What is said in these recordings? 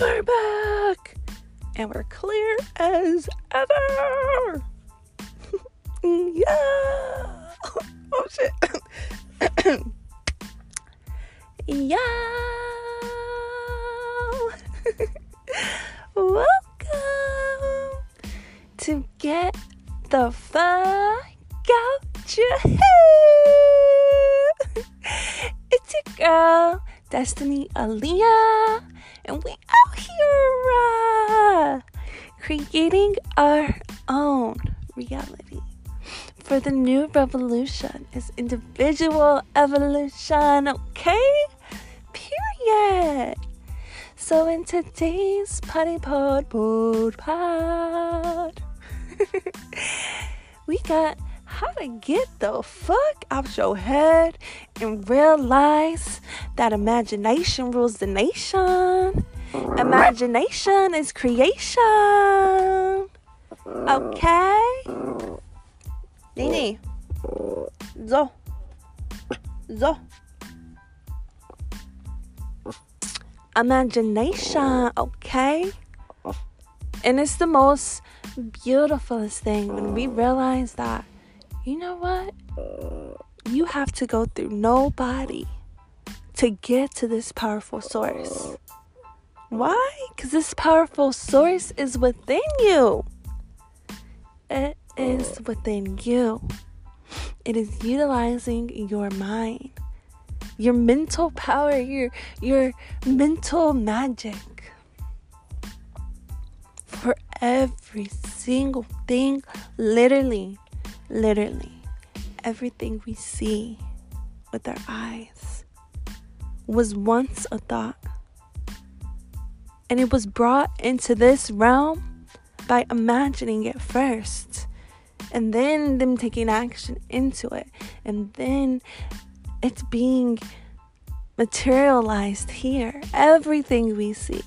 we're back and we're clear as ever. yeah. Oh shit. yeah. Welcome to get the fuck out your head. It's your girl, Destiny Aaliyah, creating our own reality for the new revolution is individual evolution, okay? Period. So in today's potty pod pod pod, we got how to get the fuck out your head and realize that imagination rules the nation. Imagination is creation. Okay? Nini. Zo. Zo. Imagination, okay? And it's the most beautifulest thing when we realize that, you know what? You have to go through nobody to get to this powerful source. Why? Because this powerful source is within you. It is within you. It is utilizing your mind, your mental power, your your mental magic for every single thing, literally, literally, everything we see with our eyes was once a thought. And it was brought into this realm by imagining it first and then them taking action into it. And then it's being materialized here. Everything we see.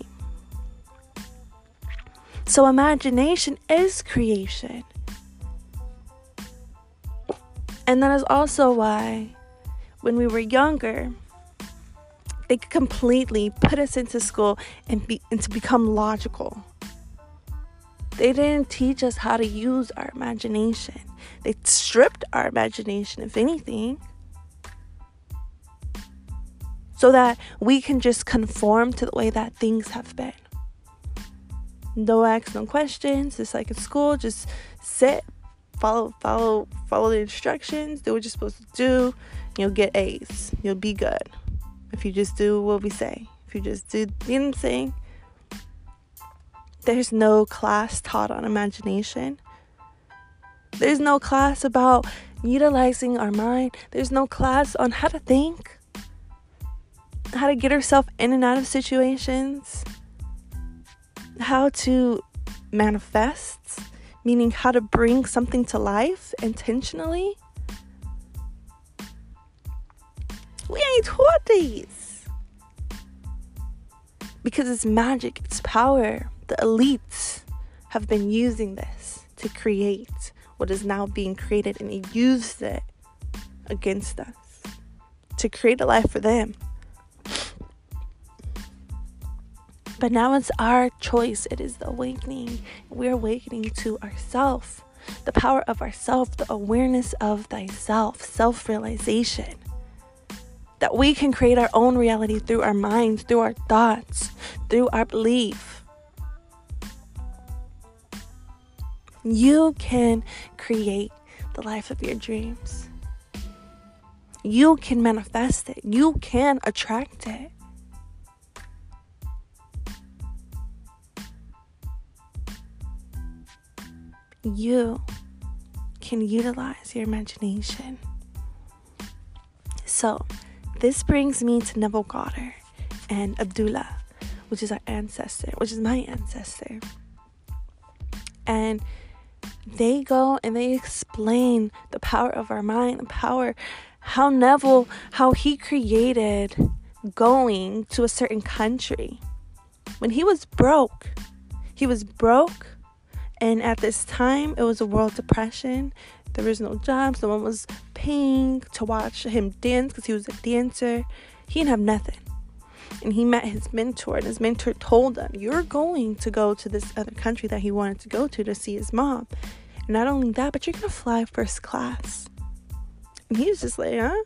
So imagination is creation. And that is also why when we were younger they completely put us into school and be and to become logical they didn't teach us how to use our imagination. They stripped our imagination, if anything, so that we can just conform to the way that things have been. No ask, no questions. Just like in school, just sit, follow, follow, follow the instructions, do what you're supposed to do. You'll get A's. You'll be good if you just do what we say. If you just do, you know what I'm saying? There's no class taught on imagination. There's no class about utilizing our mind. There's no class on how to think, how to get ourselves in and out of situations, how to manifest, meaning how to bring something to life intentionally. Taught these because it's magic, it's power the elites have been using this to create what is now being created and they used it against us to create a life for them. But now it's our choice. It is the awakening. We're awakening to ourself, the power of ourself, the awareness of thyself, self realization. That we can create our own reality through our minds, through our thoughts, through our belief. You can create the life of your dreams. You can manifest it. You can attract it. You can utilize your imagination. So, this brings me to Neville Goddard and Abdullah, which is our ancestor, which is my ancestor. And they go and they explain the power of our mind, the power, how Neville, how he created going to a certain country. When he was broke, he was broke, and at this time it was a world depression. There was no jobs, no one was paying to watch him dance because he was a dancer. He didn't have nothing. and he met his mentor and his mentor told him you're going to go to this other country that he wanted to go to to see his mom and not only that but you're gonna fly first class and he was just like huh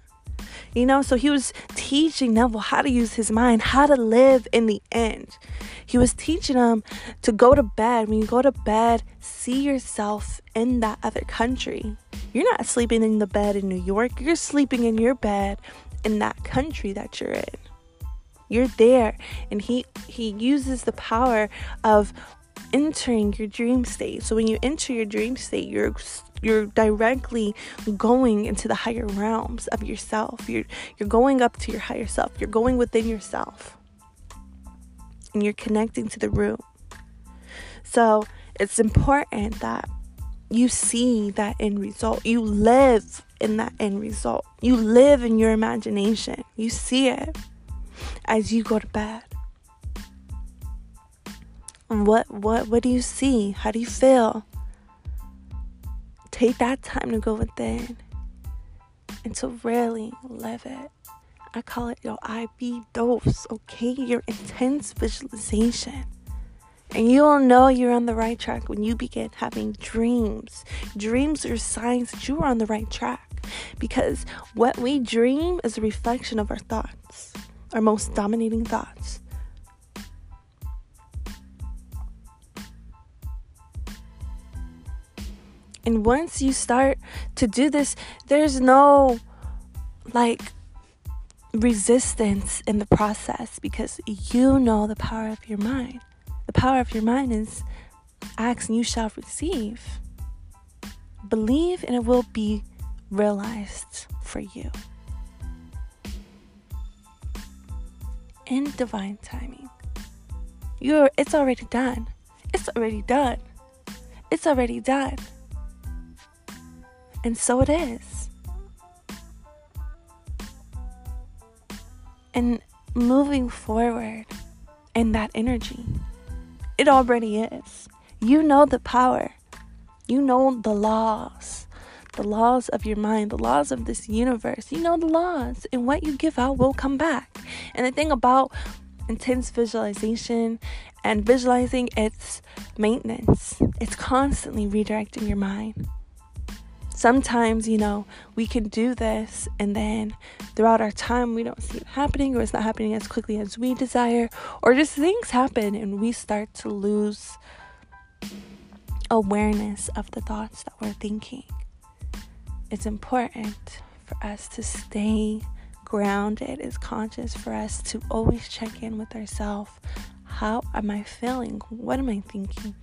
you know so he was teaching neville how to use his mind how to live in the end. He was teaching him to go to bed. When you go to bed see yourself in that other country. You're not sleeping in the bed in new york. You're sleeping in your bed in that country that you're in. You're there and he he uses the power of entering your dream state. So when you enter your dream state you're you're directly going into the higher realms of yourself. You're you're going up to your higher self. You're going within yourself. And you're connecting to the root. So it's important that you see that end result. You live in that end result. You live in your imagination. You see it as you go to bed. What what what do you see? How do you feel? Take that time to go within and to really live it. I call it your IV dose, okay? Your intense visualization. And you'll know you're on the right track when you begin having dreams. Dreams are signs that you are on the right track because what we dream is a reflection of our thoughts our most dominating thoughts. And once you start to do this, there's no like resistance in the process because you know the power of your mind. The power of your mind is ask and you shall receive. Believe and it will be realized for you. in divine timing. You're it's already done. It's already done. It's already done. And so it is. And moving forward in that energy, it already is. You know the power. You know the laws the laws of your mind, the laws of this universe. You know the laws, and what you give out will come back. And the thing about intense visualization and visualizing, it's maintenance, it's constantly redirecting your mind. Sometimes, you know, we can do this and then throughout our time we don't see it happening or it's not happening as quickly as we desire, or just things happen and we start to lose awareness of the thoughts that we're thinking it's important for us to stay grounded, it's conscious for us to always check in with ourselves. How am I feeling? What am I thinking?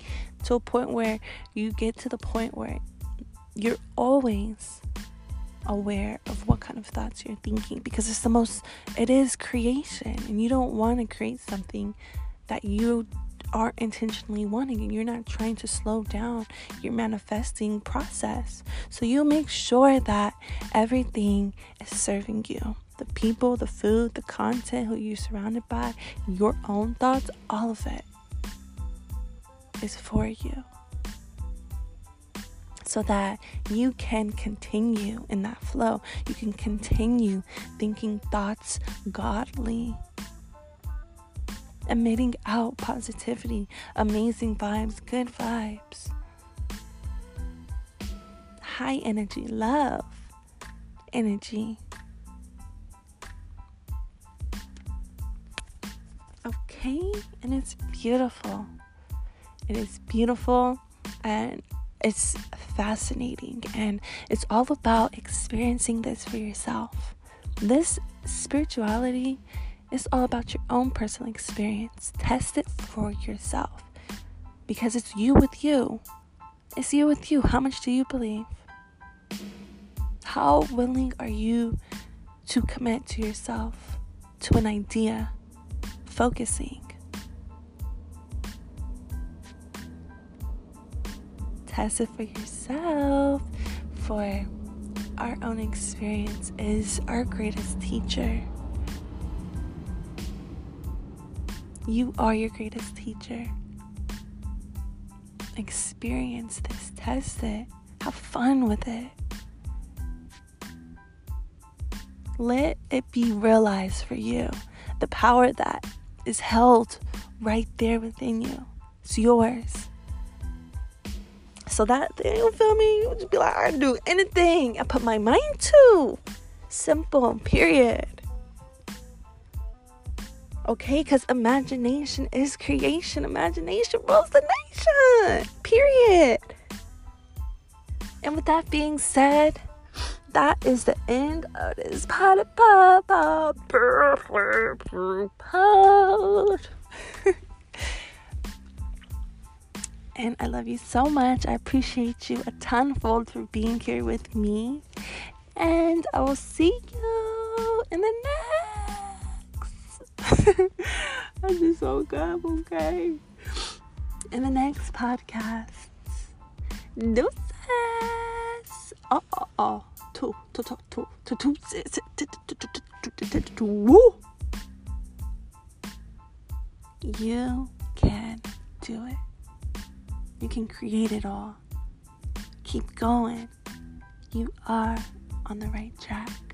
To a point where you get to the point where you're always aware of what kind of thoughts you're thinking because it's the most, it is creation, and you don't want to create something that you aren't intentionally wanting and you're not trying to slow down your manifesting process. So you make sure that everything is serving you. The people, the food, the content, who you're surrounded by, your own thoughts, all of it is for you. So that you can continue in that flow. You can continue thinking thoughts godly emitting out positivity, amazing vibes, good vibes, high energy, love energy. Okay, and it's beautiful. It is beautiful and it's fascinating, and it's all about experiencing this for yourself. This spirituality is all about your own personal experience. Test it for yourself because it's you with you. It's you with you. How much do you believe? How willing are you to commit to yourself, to an idea, focusing? Test it for yourself, for our own experience is our greatest teacher. You are your greatest teacher. Experience this, test it, have fun with it. Let it be realized for you. the power that is held right there within you. It's yours. So that you feel me? You just be like, I do anything I put my mind to. Simple, period. Okay, because imagination is creation. Imagination rules the nation. Period. And with that being said, that is the end of this. and I love you so much. I appreciate you a tonfold for being here with me. And I will see you in the next. I just woke up, okay? In the next podcast. Deuces. Oh, oh, oh. You can create it all. Keep going. You are on the right track.